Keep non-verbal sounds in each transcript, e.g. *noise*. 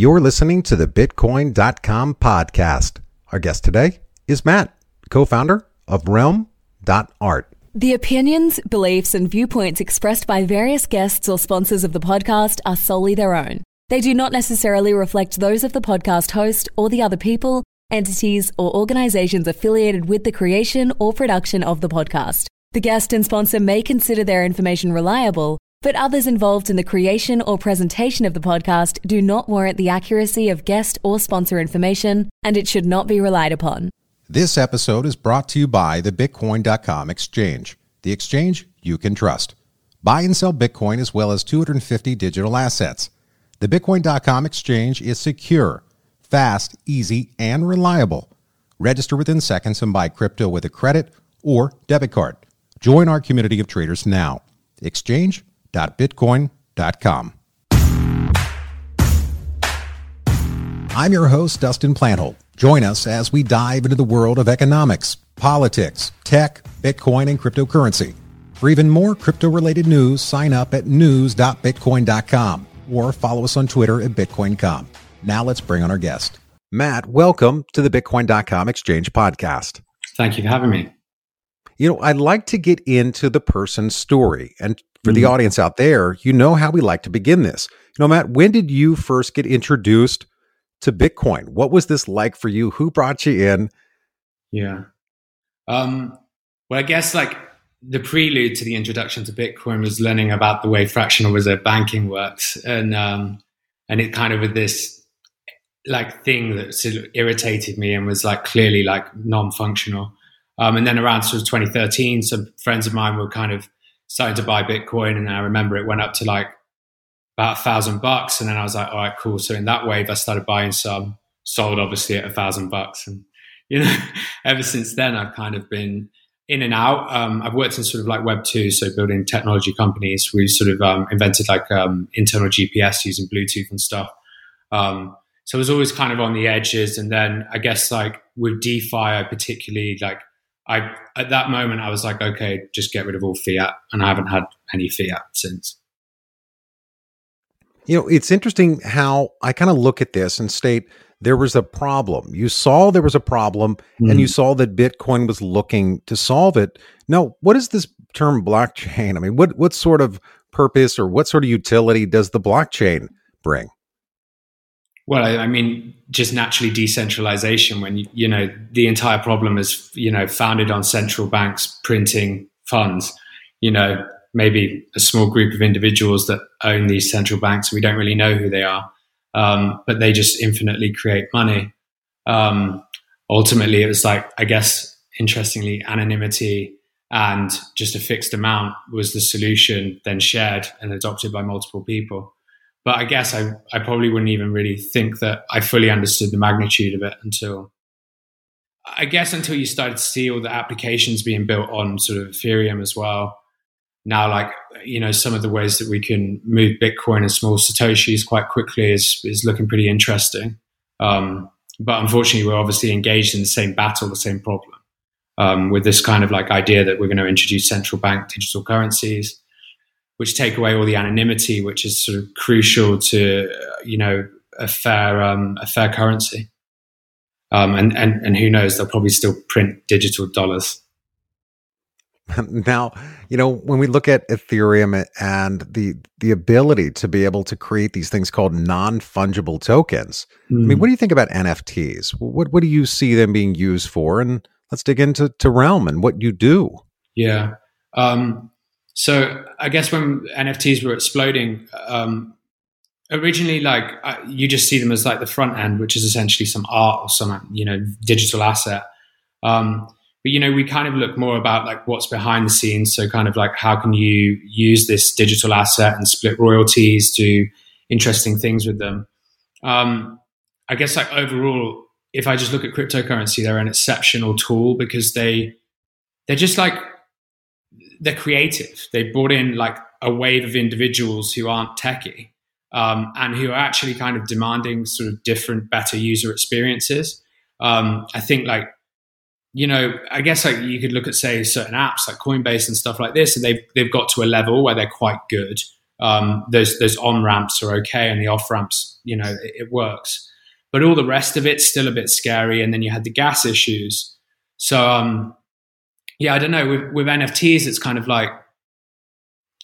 You're listening to the Bitcoin.com podcast. Our guest today is Matt, co founder of Realm.art. The opinions, beliefs, and viewpoints expressed by various guests or sponsors of the podcast are solely their own. They do not necessarily reflect those of the podcast host or the other people, entities, or organizations affiliated with the creation or production of the podcast. The guest and sponsor may consider their information reliable, but others involved in the creation or presentation of the podcast do not warrant the accuracy of guest or sponsor information, and it should not be relied upon. This episode is brought to you by the Bitcoin.com exchange, the exchange you can trust. Buy and sell Bitcoin as well as 250 digital assets. The Bitcoin.com exchange is secure, fast, easy, and reliable. Register within seconds and buy crypto with a credit or debit card. Join our community of traders now. Exchange.bitcoin.com. I'm your host, Dustin Plantholt. Join us as we dive into the world of economics, politics, tech, Bitcoin, and cryptocurrency. For even more crypto related news, sign up at news.bitcoin.com or follow us on Twitter at Bitcoin.com. Now let's bring on our guest. Matt, welcome to the Bitcoin.com Exchange podcast. Thank you for having me. You know, I'd like to get into the person's story. And for mm-hmm. the audience out there, you know how we like to begin this. You know, Matt, when did you first get introduced to Bitcoin? What was this like for you? Who brought you in? Yeah. Um, well, I guess like the prelude to the introduction to Bitcoin was learning about the way fractional reserve banking works. And, um, and it kind of with this like thing that sort of irritated me and was like clearly like non-functional. Um, and then around sort of 2013, some friends of mine were kind of starting to buy Bitcoin, and I remember it went up to like about a thousand bucks, and then I was like, all right, cool. So in that wave, I started buying some, sold obviously at a thousand bucks, and *laughs* you know, ever since then, I've kind of been in and out. Um, I've worked in sort of like Web two, so building technology companies. We sort of um, invented like um, internal GPS using Bluetooth and stuff. Um, so I was always kind of on the edges, and then I guess like with DeFi, I particularly like I at that moment I was like, okay, just get rid of all fiat, and I haven't had any fiat since. You know, it's interesting how I kind of look at this and state there was a problem. You saw there was a problem, mm. and you mm. saw that Bitcoin was looking to solve it. Now, what is this term blockchain? I mean, what what sort of purpose or what sort of utility does the blockchain bring? Well, I, I, mean, just naturally decentralization. When you, you know the entire problem is you know founded on central banks printing funds. You know, maybe a small group of individuals that own these central banks. We don't really know who they are, um, but they just infinitely create money. Um, ultimately, it was like I guess interestingly, anonymity and just a fixed amount was the solution, then shared and adopted by multiple people. But I guess I, I probably wouldn't even really think that I fully understood the magnitude of it until I guess until you started to see all the applications being built on sort of Ethereum as well. Now, like you know, some of the ways that we can move Bitcoin and small satoshis quite quickly is is looking pretty interesting. Um, but unfortunately, we're obviously engaged in the same battle, the same problem, um, with this kind of like idea that we're going to introduce central bank digital currencies which take away all the anonymity, which is sort of crucial to you know a fair um, a fair currency. Um, and, and and who knows? They'll probably still print digital dollars. *laughs* Now, you know, when we look at Ethereum and the the ability to be able to create these things called non fungible tokens, mm. I mean, hmm. what do you think about NFTs? What what do you see them being used for? And let's dig into to Realm and what you do. Yeah. Um, so I guess when NFTs were exploding, um, originally like uh, you just see them as like the front end, which is essentially some art or some you know digital asset. Um, but you know we kind of look more about like what's behind the scenes. So kind of like how can you use this digital asset and split royalties, do interesting things with them. Um, I guess like overall, if I just look at cryptocurrency, they're an exceptional tool because they they're just like they're creative. They brought in like a wave of individuals who aren't techie um, and who are actually kind of demanding sort of different, better user experiences. Um, I think like you know, I guess like you could look at say certain apps like Coinbase and stuff like this, and they've they've got to a level where they're quite good. um, those those on ramps are okay, and the off ramps, you know, it, it, works. But all the rest of it's still a bit scary. And then you had the gas issues. So um, yeah, I don't know. With, with NFTs, it's kind of like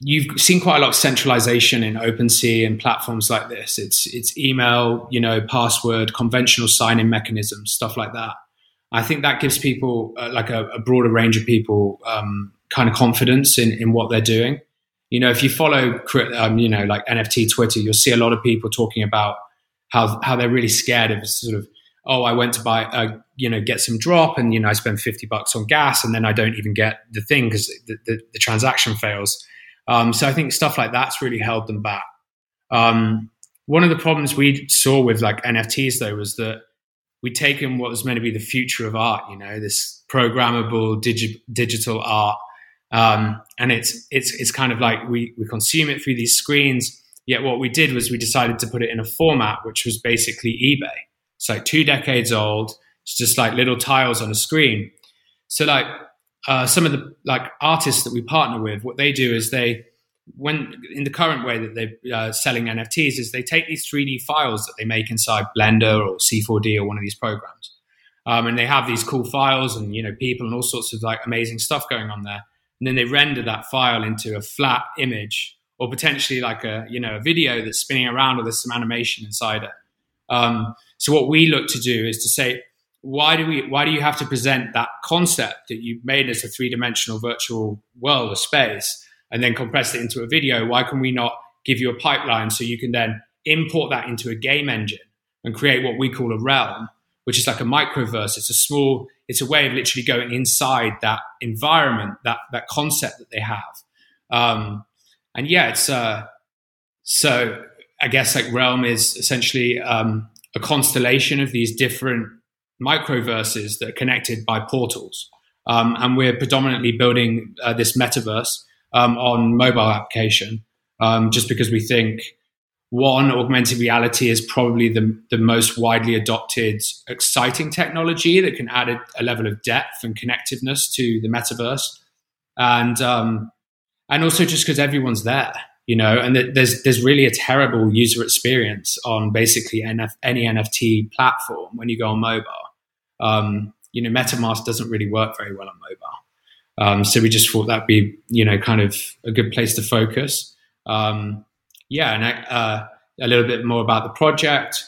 you've seen quite a lot of centralization in OpenSea and platforms like this. It's it's email, you know, password, conventional sign-in mechanisms, stuff like that. I think that gives people uh, like a, a, broader range of people um, kind of confidence in, in what they're doing. You know, if you follow, um, you know, like NFT Twitter, you'll see a lot of people talking about how how they're really scared of sort of, oh, I went to buy, uh, you know, get some drop, and you know, I spend fifty bucks on gas, and then I don't even get the thing because the, the, the, transaction fails. Um, so I think stuff like that's really held them back. Um, one of the problems we saw with like NFTs though was that we'd taken what was meant to be the future of art, you know, this programmable digi- digital art. Um, and it's, it's, it's kind of like we, we consume it through these screens. Yet what we did was we decided to put it in a format which was basically eBay. It's like two decades old. It's just like little tiles on a screen. So like uh, some of the like artists that we partner with, what they do is they when in the current way that they're uh, selling NFTs is they take these 3D files that they make inside Blender or C4D or one of these programs, um, and they have these cool files and you know people and all sorts of like amazing stuff going on there, and then they render that file into a flat image or potentially like a you know a video that's spinning around or there's some animation inside it. Um, so what we look to do is to say why do we why do you have to present that concept that you've made as a three dimensional virtual world or space and then compress it into a video, why can we not give you a pipeline so you can then import that into a game engine and create what we call a realm, which is like a microverse. It's a small, it's a way of literally going inside that environment, that that concept that they have. Um, and yeah, it's uh, so I guess like realm is essentially um, a constellation of these different microverses that are connected by portals. Um, and we're predominantly building uh, this metaverse um, on mobile application, um, just because we think one, augmented reality is probably the, the most widely adopted, exciting technology that can add a, a level of depth and connectiveness to the metaverse, and um, and also just because everyone's there, you know, and there's there's really a terrible user experience on basically NF, any NFT platform when you go on mobile. Um, you know, MetaMask doesn't really work very well on mobile. Um, so we just thought that'd be, you know, kind of a good place to focus. Um, yeah, and uh, a little bit more about the project.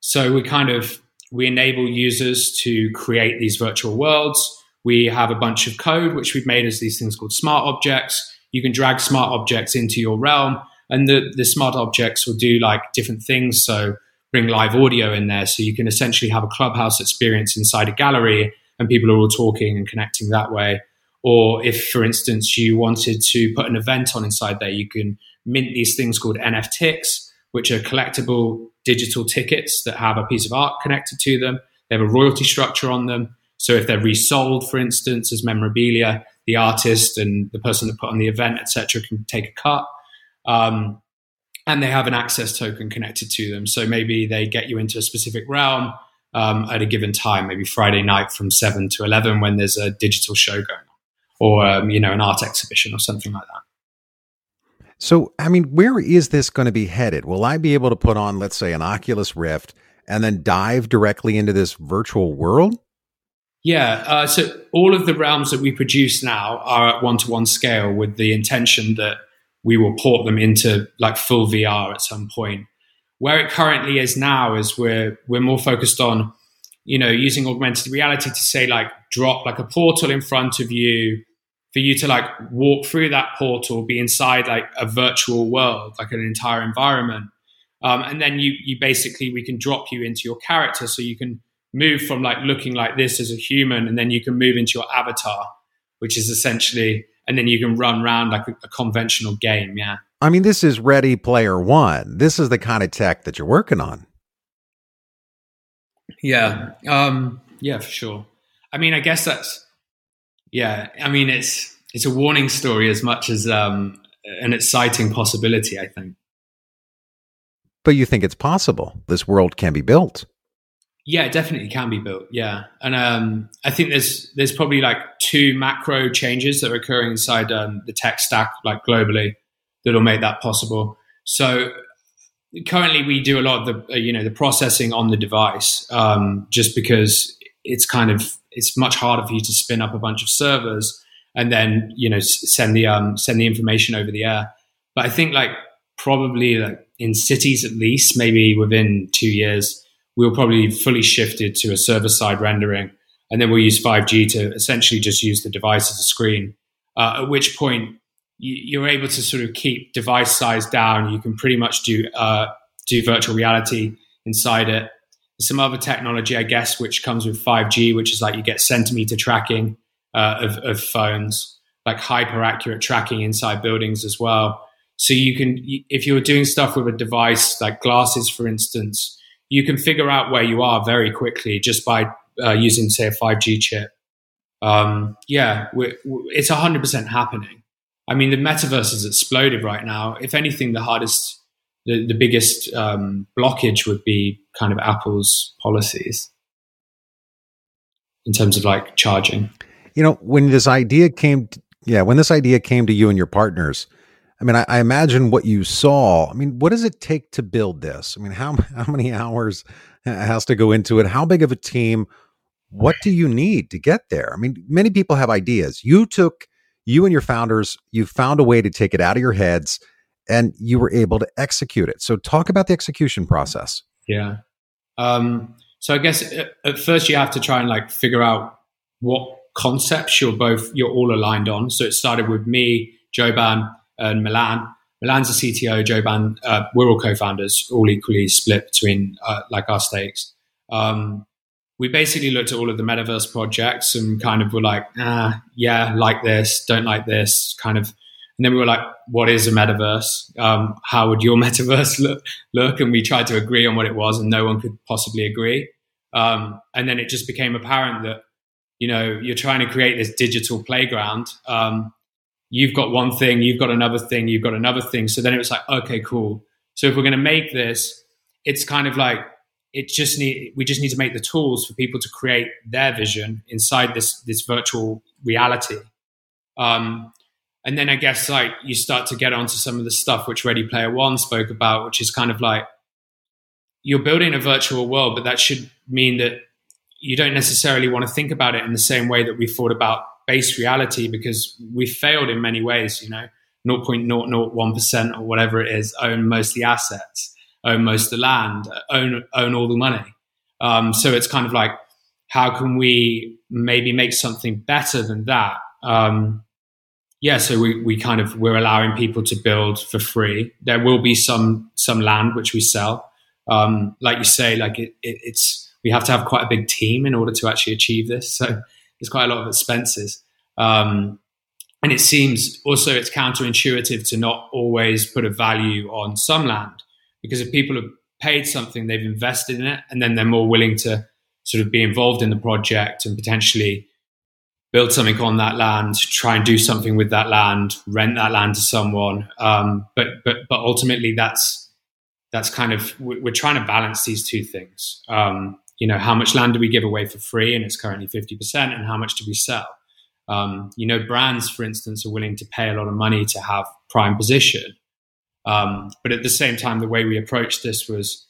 So we kind of we enable users to create these virtual worlds. We have a bunch of code which we've made as these things called smart objects. You can drag smart objects into your realm, and the, the smart objects will do like different things. So bring live audio in there, so you can essentially have a clubhouse experience inside a gallery, and people are all talking and connecting that way. Or if, for instance, you wanted to put an event on inside there, you can mint these things called NFTs, which are collectible digital tickets that have a piece of art connected to them. They have a royalty structure on them. So if they're resold, for instance, as memorabilia, the artist and the person that put on the event, etc., can take a cut. Um, and they have an access token connected to them. So maybe they get you into a specific realm um, at a given time, maybe Friday night from seven to eleven when there's a digital show going on or um, you know an art exhibition or something like that. So, I mean, where is this going to be headed? Will I be able to put on, let's say, an Oculus Rift and then dive directly into this virtual world? Yeah. Uh, so, all of the realms that we produce now are at one to one scale with the intention that we will port them into like full VR at some point. Where it currently is now is we're we're more focused on, you know, using augmented reality to say like drop like a portal in front of you for you to like walk through that portal, be inside like a virtual world, like an entire environment. Um, and then you, you basically, we can drop you into your character so you can move from like looking like this as a human and then you can move into your avatar, which is essentially, and then you can run around like a, a conventional game. Yeah. I mean, this is Ready Player One. This is the kind of tech that you're working on. Yeah. Um, yeah, for sure. I mean, I guess that's yeah, I mean it's it's a warning story as much as um, an exciting possibility. I think. But you think it's possible this world can be built? Yeah, it definitely can be built. Yeah, and um, I think there's there's probably like two macro changes that are occurring inside um, the tech stack, like globally, that'll make that possible. So currently we do a lot of the uh, you know the processing on the device um, just because it's kind of it's much harder for you to spin up a bunch of servers and then you know send the um, send the information over the air. But I think like probably like in cities at least, maybe within two years, we'll probably fully shifted to a server side rendering, and then we'll use 5G to essentially just use the device as a screen. Uh, at which point you're able to sort of keep device size down. You can pretty much do uh, do virtual reality inside it. There's some other technology, I guess, which comes with 5G, which is like you get centimeter tracking uh, of, of phones, like hyper accurate tracking inside buildings as well. So you can, if you're doing stuff with a device like glasses, for instance, you can figure out where you are very quickly just by uh, using, say, a 5G chip. Um, yeah, it's 100% happening. I mean, the metaverse has exploded right now. If anything, the hardest, the, the biggest um, blockage would be kind of Apple's policies in terms of like charging. You know, when this idea came, to, yeah, when this idea came to you and your partners, I mean, I, I, imagine what you saw. I mean, what does it take to build this? I mean, how *laughs* how many hours has to go into it? How big of a team? What do you need to get there? I mean, many people have ideas. You took you and your founders, you found a way to take it out of your heads and you were able to execute it. So, talk about the execution process. Yeah. Um, so, I guess at first you have to try and like figure out what concepts you're both you're all aligned on. So, it started with me, Joban, and Milan. Milan's the CTO. Joban, uh, we're all co-founders, all equally split between uh, like our stakes. Um, we basically looked at all of the metaverse projects and kind of were like, ah, yeah, like this, don't like this, kind of. And then we were like, what is a metaverse? Um, how would your *laughs* metaverse look, look? And we tried to agree on what it was, and no one could possibly agree. Um, and then it just became apparent that, you know, you're trying to create this digital playground. Um, you've got one thing, you've got another thing, you've got another thing. So then it was like, okay, cool. So if we're going to make this, it's kind of like it just need we just need to make the tools for people to create their vision inside this this virtual reality um, and then i guess like you start to get onto some of the stuff which ready player one spoke about which is kind of like you're building a virtual world but that should mean that you don't necessarily want to think about it in the same way that we thought about base reality because we failed in many ways you know 0.001% or whatever it is own most the assets own most of the land, own own all the money. Um, so it's kind of like, how can we maybe make something better than that? Um, yeah, so we, we kind of we're allowing people to build for free. There will be some some land which we sell. Um, like you say, like it, it, it's we have to have quite a big team in order to actually achieve this. So there's quite a lot of expenses. Um, and it seems also it's counterintuitive to not always put a value on some land because if people have paid something, they've invested in it, and then they're more willing to sort of be involved in the project and potentially build something on that land, try and do something with that land, rent that land to someone. Um, but but but ultimately, that's that's kind of we're trying to balance these two things. Um, you know, how much land do we give away for free, and it's currently fifty percent, and how much do we sell? Um, you know, brands, for instance, are willing to pay a lot of money to have prime position. Um, but at the same time, the way we approached this was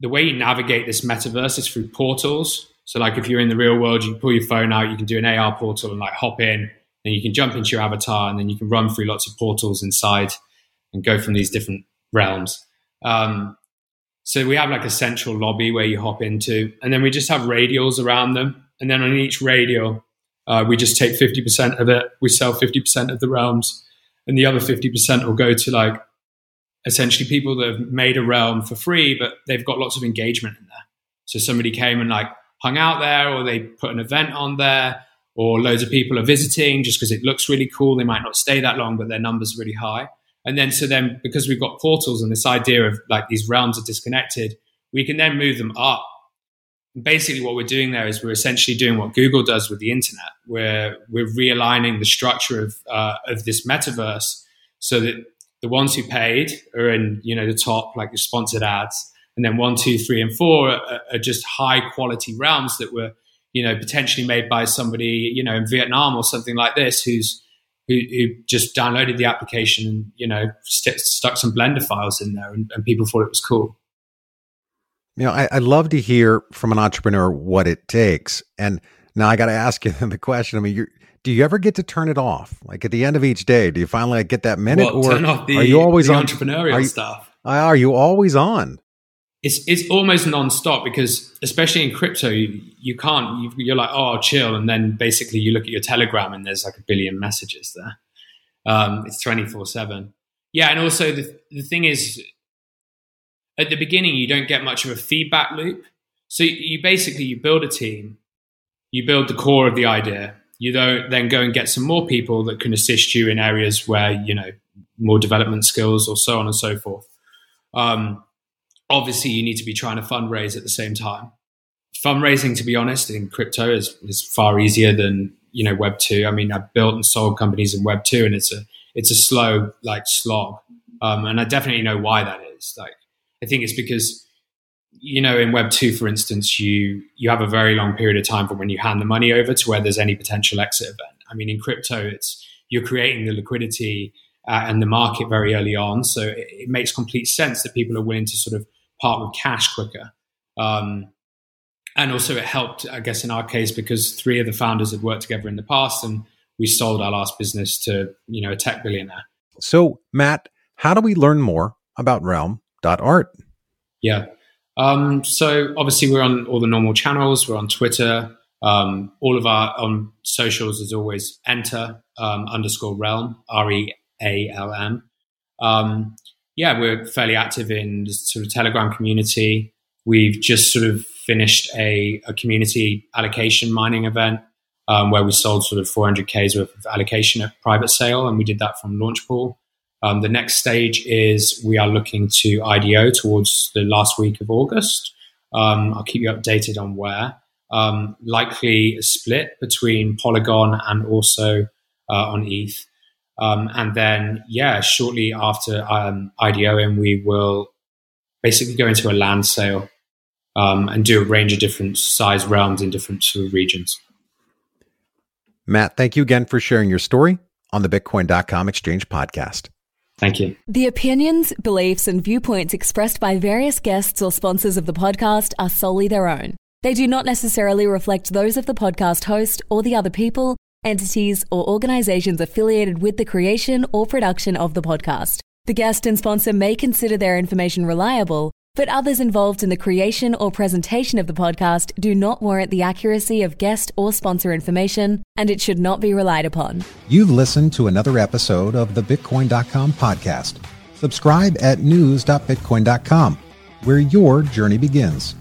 the way you navigate this metaverse is through portals. So, like if you're in the real world, you pull your phone out, you can do an AR portal and like hop in, and you can jump into your avatar, and then you can run through lots of portals inside and go from these different realms. Um, so we have like a central lobby where you hop into, and then we just have radials around them, and then on each radial, uh, we just take fifty percent of it. We sell fifty percent of the realms and the other 50% will go to like essentially people that have made a realm for free, but they've got lots of engagement in there. So somebody came and like hung out there, or they put an event on there, or loads of people are visiting just because it looks really cool. They might not stay that long, but their numbers are really high. And then, so then because we've got portals and this idea of like these realms are disconnected, we can then move them up basically what we're doing there is we're essentially doing what Google does with the internet. We're we're realigning the structure of uh, of this metaverse so that the ones who paid are in you know the top like the sponsored ads, and then one, two, three, and four are, are just high quality realms that were you know potentially made by somebody you know in Vietnam or something like this who's who, who just downloaded the application and you know st- stuck some Blender files in there, and, and, people thought it was cool. You know, I, I love to hear from an entrepreneur what it takes, and now I got to ask you *laughs* the question. I mean, do you ever get to turn it off? Like at the end of each day, do you finally like, get that minute, or the, are you always on entrepreneurial are you, stuff? Are you always on? It's it's almost non-stop because especially in crypto, you, you can't. You, are like, oh, I'll chill, and then basically you look at your Telegram and there's like a billion messages there. Um, it's twenty four seven. Yeah, and also the the thing is, at the beginning you don't get much of a feedback loop. So you basically you build a team, you build the core of the idea, you don't then go and get some more people that can assist you in areas where you know more development skills or so on and so forth. Um, obviously, you need to be trying to fundraise at the same time. Fundraising, to be honest, in crypto is, is far easier than you know Web two. I mean, I've built and sold companies in Web two, and it's a it's a slow like slog, um, and I definitely know why that is. Like, I think it's because you know, in Web two, for instance, you you have a very long period of time from when you hand the money over to where there's any potential exit event. I mean, in crypto, it's you're creating the liquidity uh, and the market very early on, so it, it, makes complete sense that people are willing to sort of part with cash quicker. Um, and also, it helped, I guess, in our case because three of the founders had worked together in the past, and we sold our last business to you know a tech billionaire. So, Matt, how do we learn more about Realm.art? Yeah. Um, so obviously we're on all the normal channels. We're on Twitter. Um, all of our on socials is always enter um, underscore realm r e a l m. Yeah, we're fairly active in the sort of Telegram community. We've just sort of finished a, a community allocation mining event um, where we sold sort of 400k's worth of allocation at private sale, and we did that from Launchpool. Um, the next stage is we are looking to IDO towards the last week of August. Um, I'll keep you updated on where. Um, likely a split between Polygon and also uh, on ETH. Um, and then, yeah, shortly after um, IDOing, we will basically go into a land sale um, and do a range of different size realms in different sort of regions. Matt, thank you again for sharing your story on the Bitcoin.com Exchange podcast. Thank you. The opinions, beliefs, and viewpoints expressed by various guests or sponsors of the podcast are solely their own. They do not necessarily reflect those of the podcast host or the other people, entities, or organizations affiliated with the creation or production of the podcast. The guest and sponsor may consider their information reliable but others involved in the creation or presentation of the podcast do not warrant the accuracy of guest or sponsor information, and it should not be relied upon. You've listened to another episode of the Bitcoin.com podcast. Subscribe at news.bitcoin.com, where your journey begins.